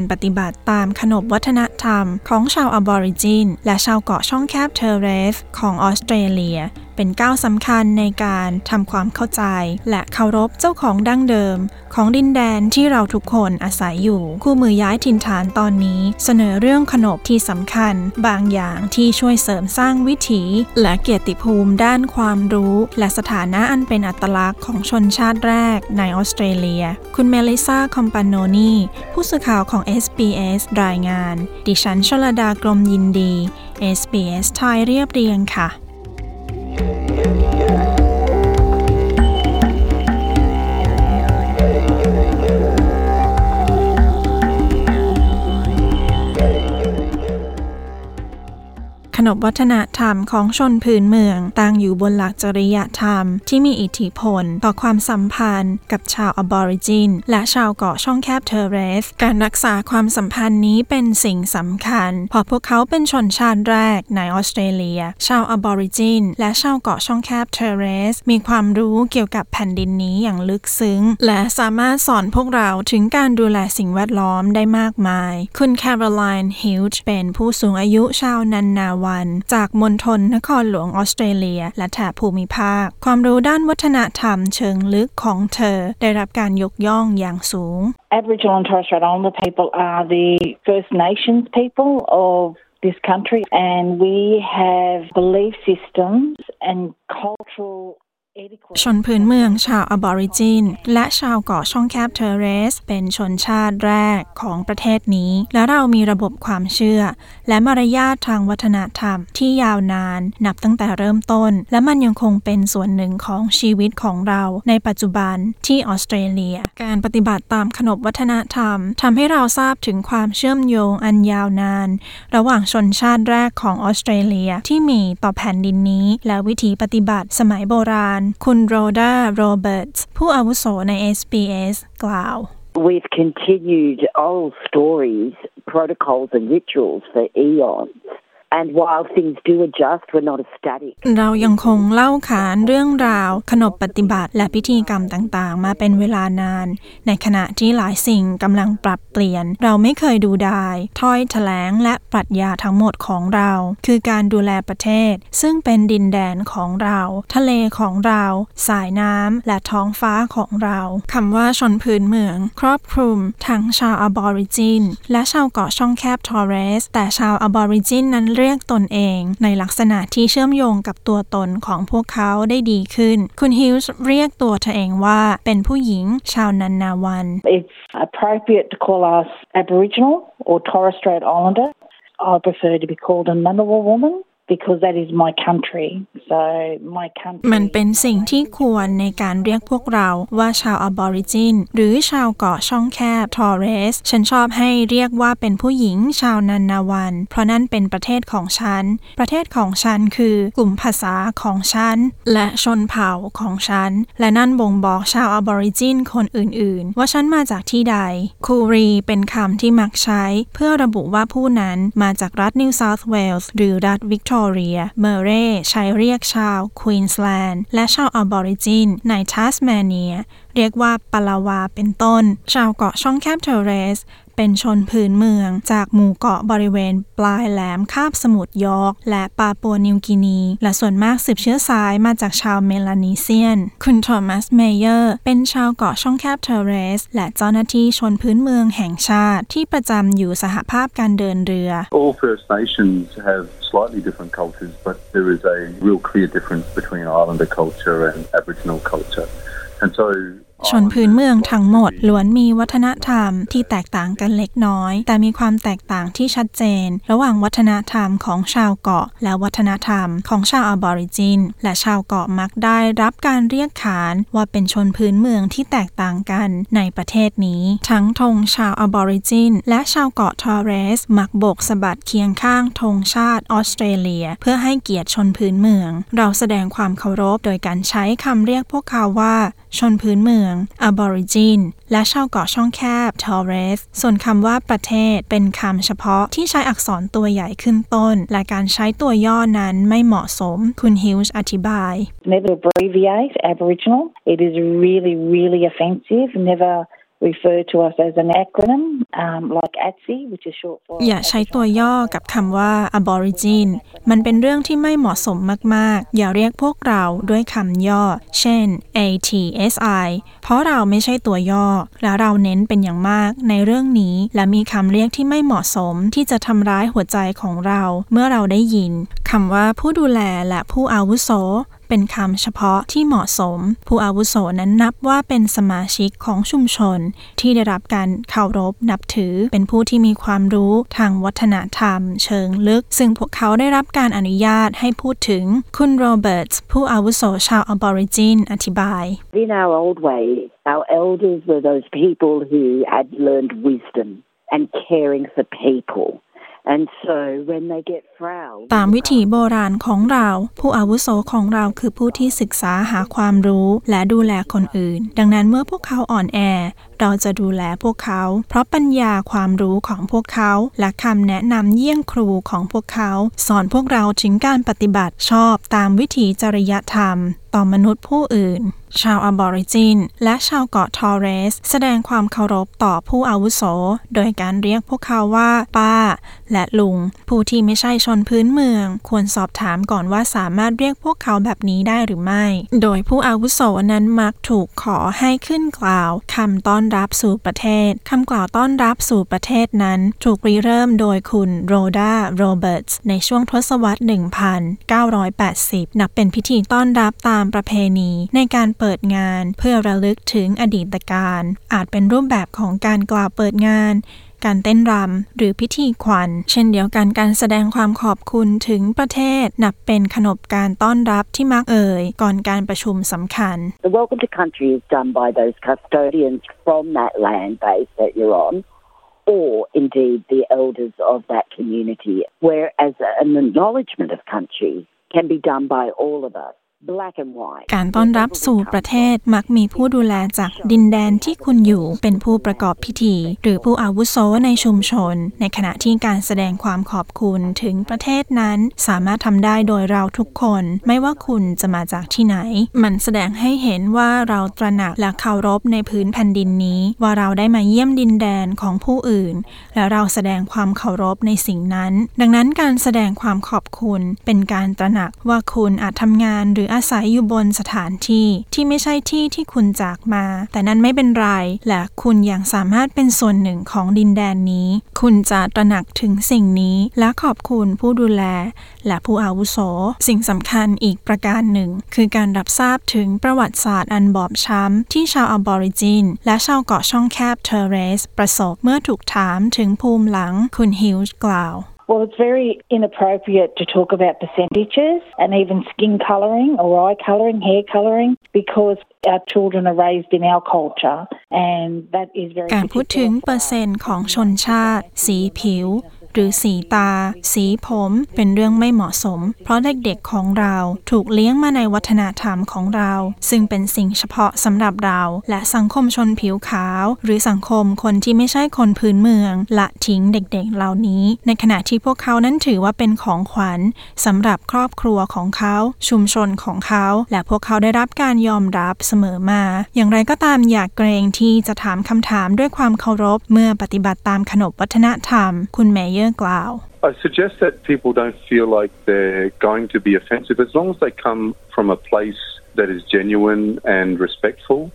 การปฏิบัติตามขนบวัฒนธรรมของชาวอบอริจิน และชาวเกาะช่องแคบเทเรสของออสเตรเลีย เป็นก้าวสำคัญในการทำความเข้าใจ และเคารพเจ้าของดั้งเดิม ของดินแดนที่เราทุกคนอาศัยอยู่ คู่มือย้ายถิ่นฐานตอนนี้เสนอเรื่องขนบที่สำคัญ บางอย่างที่ช่วยเสริมสร้างวิถี และเกียรติภูมิด้านความรู้ และสถานะอันเป็นอัตลักษณ์ของชนชาติแรกในออสเตรเลีย คุณเมลิซาคอมปานโนนีผู้สื่อข่าวของ SBS รายงาน ดิฉันชลดากรมยินดี SBS ไทยเรียบเรียงค่ะ ขนบวัฒนธรรมของชนพื้นเมืองตั้งอยู่บนหลักจริยธรรม ที่มีอิทธิพล ต่อความสัมพันธ์ กับชาวอบอริจิน และชาวเกาะช่องแคบเทเรส การรักษาความสัมพันธ์นี้เป็นสิ่งสำคัญเพราะพวกเขาเป็นชนชาติแรกในออสเตรเลีย ชาวอบอริจิน และชาวเกาะช่องแคบเทเรส มีความรู้เกี่ยวกับแผ่นดินนี้อย่างลึกซึ้ง และสามารถสอนพวกเราถึงการดูแลสิ่งแวดล้อมได้มากมาย คุณแคโรไลน์ฮิลจ์เป็นผู้สูงอายุชาวนันนาวัลจากมณฑลนครหลวงออสเตรเลีย และแถบภูมิภาค ความรู้ด้านวัฒนธรรมเชิงลึกของเธอ ได้รับการยกย่องอย่างสูง Aboriginal and Torres Strait Islander people are the First Nations people of this country and we have belief systems and cultural ชนพื้นเมืองชาวอบอริจิน และชาวเกาะช่องแคบเทเรส เป็นชนชาติแรกของประเทศนี้ และเรามีระบบความเชื่อ และมารยาททางวัฒนธรรมที่ยาวนานนับตั้งแต่เริ่มต้น และมันยังคงเป็นส่วนหนึ่งของชีวิตของเราในปัจจุบันที่ออสเตรเลีย การปฏิบัติตามขนบวัฒนธรรมทำให้เราทราบถึงความเชื่อมโยงอันยาวนาน ระหว่างชนชาติแรกของออสเตรเลียที่มีต่อแผ่นดินนี้ และวิถีปฏิบัติสมัยโบราณคุณโรดาโรเบิร์ตผู้อาวุโสใน SBS กล่าว We've continued old stories, protocols and rituals for eons. And while things do adjust, we're not a static. เรายังคงเล่าขานเรื่องราว ขนบปฏิบัติและพิธีกรรมต่างๆ มาเป็นเวลานาน ในขณะที่หลายสิ่งกำลังปรับเปลี่ยน เราไม่เคยดูดายถ้อยแถลงและปรัชญาทั้งหมดของเรา คือการดูแลประเทศ ซึ่งเป็นดินแดนของเรา ทะเลของเรา สายน้ำและท้องฟ้าของเราคำว่าชนพื้นเมือง ครอบคลุม ทั้งชาวอบอริจิน และชาวเกาะช่องแคบทอร์เรส แต่ชาวอบอริจินนั้นเรียกตนเอง ในลักษณะที่เชื่อมโยงกับตัวตนของพวกเขาได้ดีขึ้น คุณฮิลส์เรียกตัวเธอเองว่าเป็นผู้หญิงชาวนันนาวัน It's appropriate to call us Aboriginal or Torres Strait Islander. I prefer to be called a Ngunnawal woman. Because that is my country so my country มันเป็นสิ่งที่ควรในการเรียกพวกเราว่าชาวอบอริจิน หรือชาวเกาะช่องแคบทอร์เรส ฉันชอบให้เรียกว่าเป็นผู้หญิงชาวนันนาวัน เพราะนั่นเป็นประเทศของฉัน ประเทศของฉันคือกลุ่มภาษาของฉัน และชนเผ่าของฉัน และนั่นบ่งบอกชาวอบอริจินคนอื่น ๆ ว่าฉันมาจากที่ใด คูรีเป็นคำที่มักใช้ เพื่อระบุว่าผู้นั้นมาจากรัฐนิวเซาท์เวลส์หรือรัฐวิกตอเรีย เมอร์รีใช้เรียกชาวควีนสแลนด์และชาวอบอริจินในทัสแมเนีย เรียกว่าปาลาวาเป็นต้น ชาวเกาะช่องแคบเทเรส เป็นชนพื้นเมือง จากหมู่เกาะบริเวณ ปลายแหลมคาบสมุทรยอร์กและปาปัวนิวกินี และส่วนมากสืบเชื้อสายมาจากชาวเมลานีเซียน คุณโทมัสเมเยอร์ เป็นชาวเกาะช่องแคบเทเรส และเจ้าหน้าที่ชนพื้นเมืองแห่งชาติ ที่ประจำอยู่สหภาพการเดินเรือ All First Nations have slightly different cultures, but there is a real clear difference between Islander culture and Aboriginal culture. And so ชนพื้นเมืองทั้งหมดล้วนมีวัฒนธรรมที่แตกต่างกันเล็กน้อย แต่มีความแตกต่างที่ชัดเจน ระหว่างวัฒนธรรมของชาวเกาะ และวัฒนธรรมของชาวอบอริจิน และชาวเกาะมักได้รับการเรียกขานว่าเป็นชนพื้นเมืองที่แตกต่างกันในประเทศนี้ ทั้งธงชาวอบอริจิน และชาวเกาะทอร์เรส มักโบกสะบัดเคียงข้างธงชาติออสเตรเลีย เพื่อให้เกียรติชนพื้นเมือง เราแสดงความเคารพโดยการใช้คำเรียกพวกเขาว่า ชนพื้นเมือง Aborigine และชาวเกาะช่องแคบ Torres ส่วนคำว่าประเทศเป็นคำเฉพาะที่ใช้อักษรตัวใหญ่ขึ้นต้น และการใช้ตัวย่อนั้นไม่เหมาะสม คุณฮิลส์อธิบาย Never abbreviate Aboriginal. It is really, really offensive. Never refer to us as an acronym um, like ATSI, which is short for. อย่าใช้ตัวย่อกับคำว่า aborigine มันเป็นเรื่องที่ไม่เหมาะสมมาก ๆ อย่าเรียกพวกเราด้วยคำย่อ เช่น ATSI เพราะเราไม่ใช่ตัวย่อ และเราเน้นเป็นอย่างมากในเรื่องนี้ และมีคำเรียกที่ไม่เหมาะสมที่จะทำร้ายหัวใจของเรา เมื่อเราได้ยินคำว่าผู้ดูแลและผู้อาวุโส เป็นคำเฉพาะที่เหมาะสม ผู้อาวุโสนั้นนับว่าเป็นสมาชิกของชุมชน ที่ได้รับการเคารพนับถือเป็นผู้ที่มีความรู้ทางวัฒนธรรม เชิงลึก ซึ่งพวกเขาได้รับการอนุญาตให้พูดถึงคุณโรเบิร์ตผู้อาวุโสชาวอบอริจินอธิบาย In our old way, our elders were those people who had learned wisdom and caring for people. ตามวิถีโบราณของเรา ผู้อาวุโสของเราคือผู้ที่ศึกษาหาความรู้และดูแลคนอื่น ดังนั้นเมื่อพวกเขาอ่อนแอ เราจะดูแลพวกเขา เพราะปัญญาความรู้ของพวกเขา และคำแนะนำเยี่ยงครูของพวกเขา สอนพวกเราถึงการปฏิบัติชอบตามวิถีจริยธรรม ต่อมนุษย์ผู้อื่น ชาวอบอริจิน และชาวเกาะทอร์เรส แสดงความเคารพต่อผู้อาวุโส โดยการเรียกพวกเขาว่า ป้า และลุง ผู้ที่ไม่ใช่ชนพื้นเมือง ควรสอบถามก่อนว่าสามารถเรียกพวกเขาแบบนี้ได้หรือไม่ โดยผู้อาวุโสนั้นมักถูกขอให้ขึ้นกล่าวคำต้อนรับสู่ประเทศคำกล่าวต้อนรับสู่ประเทศนั้นถูกริเริ่มโดยคุณโรดาโรเบิร์ตส์ในช่วงทศวรรษ 1980 นับเป็นพิธีต้อนรับตามประเพณีในการเปิดงาน เพื่อระลึกถึงอดีตการ อาจเป็นรูปแบบของการกล่าวเปิดงาน การเต้นรำหรือพิธีขวัญ เช่นเดียวกันการแสดงความขอบคุณถึงประเทศ นับเป็นขนบการต้อนรับที่มักเอ่ย ก่อนการประชุมสำคัญ the welcome to country is done by those custodians from that land base that you're on. Or indeed the elders of that community, whereas an acknowledgement of country can be done by all of us. การต้อนรับสู่ประเทศมักมีผู้ดูแลจากดินแดนที่คุณอยู่เป็นผู้ประกอบพิธี หรือผู้อาวุโสในชุมชน ในขณะที่การแสดงความขอบคุณถึงประเทศนั้น สามารถทำได้โดยเราทุกคน ไม่ว่าคุณจะมาจากที่ไหน มันแสดงให้เห็นว่าเราตระหนักและเคารพในพื้นแผ่นดินนี้ ว่าเราได้มาเยี่ยมดินแดนของผู้อื่น และเราแสดงความเคารพในสิ่งนั้น ดังนั้นการแสดงความขอบคุณเป็นการตระหนักว่าคุณอาจทำงานหรืออาศัยอยู่บนสถานที่ที่ไม่ใช่ที่ที่คุณจากมา แต่นั้นไม่เป็นไร และคุณยังสามารถเป็นส่วนหนึ่งของดินแดนนี้ คุณจะตระหนักถึงสิ่งนี้ และขอบคุณผู้ดูแล และผู้อาวุโส สิ่งสำคัญอีกประการหนึ่ง คือการรับทราบถึงประวัติศาสตร์อันบอบช้ำ ที่ชาวอบอริจิน และชาวเกาะช่องแคบเทอเรส ประสบเมื่อถูกถามถึงภูมิหลังคุณฮิลส์กล่าว Well, it's very inappropriate to talk about percentages and even skin colouring or eye colouring, hair colouring, because our children are raised in our culture, and that is very. การพูดถึง difficult เปอร์เซ็นต์ของชนชาติ สีผิว หรือสีตา สีผม เป็นเรื่องไม่เหมาะสม เพราะเด็กๆของเราถูกเลี้ยงมาในวัฒนธรรมของเรา ซึ่งเป็นสิ่งเฉพาะสำหรับเราและสังคมชนผิวขาว หรือสังคมคนที่ไม่ใช่คนพื้นเมือง ละทิ้งเด็กๆเหล่านี้ ในขณะที่พวกเขานั้นถือว่าเป็นของขวัญสำหรับครอบครัวของเขา ชุมชนของเขา และพวกเขาได้รับการยอมรับเสมอมา อย่างไรก็ตามอย่ากเกรงที่จะถามคำถามด้วยความเคารพ เมื่อปฏิบัติตามขนบวัฒนธรรม คุณเมเย Glau. I suggest that people don't feel like they're going to be offensive as long as they come from a place that is genuine and respectful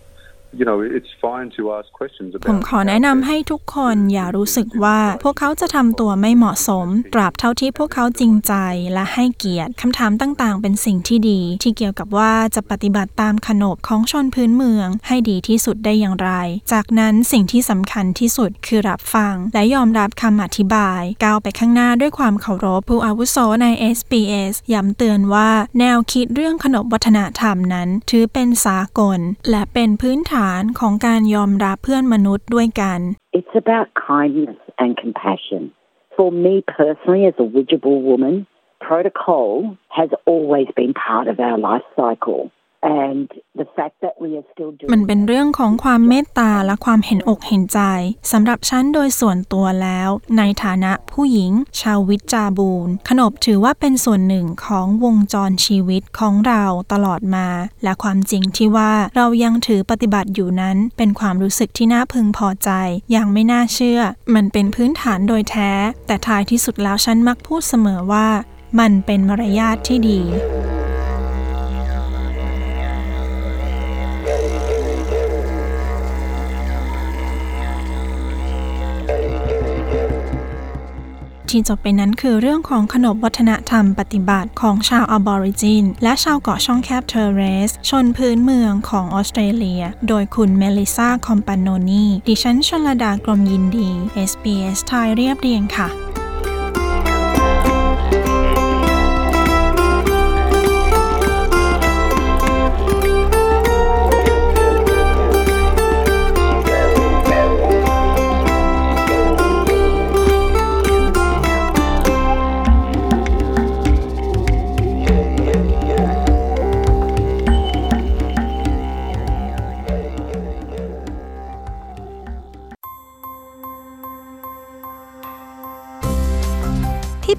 ผมขอแนะนำให้ทุกคนอย่ารู้สึกว่าพวกเขาจะทำตัวไม่เหมาะสม ตราบเท่าที่พวกเขาจริงใจและให้เกียรติคำถามต่างๆ เป็นสิ่งที่ดี ที่เกี่ยวกับว่าจะปฏิบัติตามขนบของชนพื้นเมือง ให้ดีที่สุดได้อย่างไร จากนั้นสิ่งที่สำคัญที่สุดคือรับฟัง และยอมรับคำอธิบาย ก้าวไปข้างหน้าด้วยความเคารพผู้อาวุโสใน SBS ย้ำเตือนว่าแนวคิดเรื่องขนบวัฒนธรรมนั้น ถือเป็นสากล และเป็นพื้นฐานานของการยอมรับเพื่อนมนุษย์ด้วยกัน It's about kindness and compassion. For me personally, as a widgeable woman, protocol has always been part of our life cycle. มันเป็นเรื่องของความเมตตาและความเห็นอกเห็นใจสำหรับฉันโดยส่วนตัวแล้ว ในฐานะผู้หญิง ชาววิจาบูรขนบถือว่าเป็นส่วนหนึ่งของวงจรชีวิตของเราตลอดมา และความจริงที่ว่าเรายังถือปฏิบัติอยู่นั้น เป็นความรู้สึกที่น่าพึงพอใจ อย่างไม่น่าเชื่อ มันเป็นพื้นฐานโดยแท้ แต่ท้ายที่สุดแล้วฉันมักพูดเสมอว่า มันเป็นมารยาทที่ดี ที่จบไปนั้นคือเรื่องของขนบวัฒนธรรมปฏิบัติของชาวอบอริจิน และชาวเกาะช่องแคบเทอร์เรส ชนพื้นเมืองของออสเตรเลีย โดยคุณเมลิซาคอมปานโนนีดิฉันชลดากรมยินดี SBS ไทยเรียบเรียงค่ะ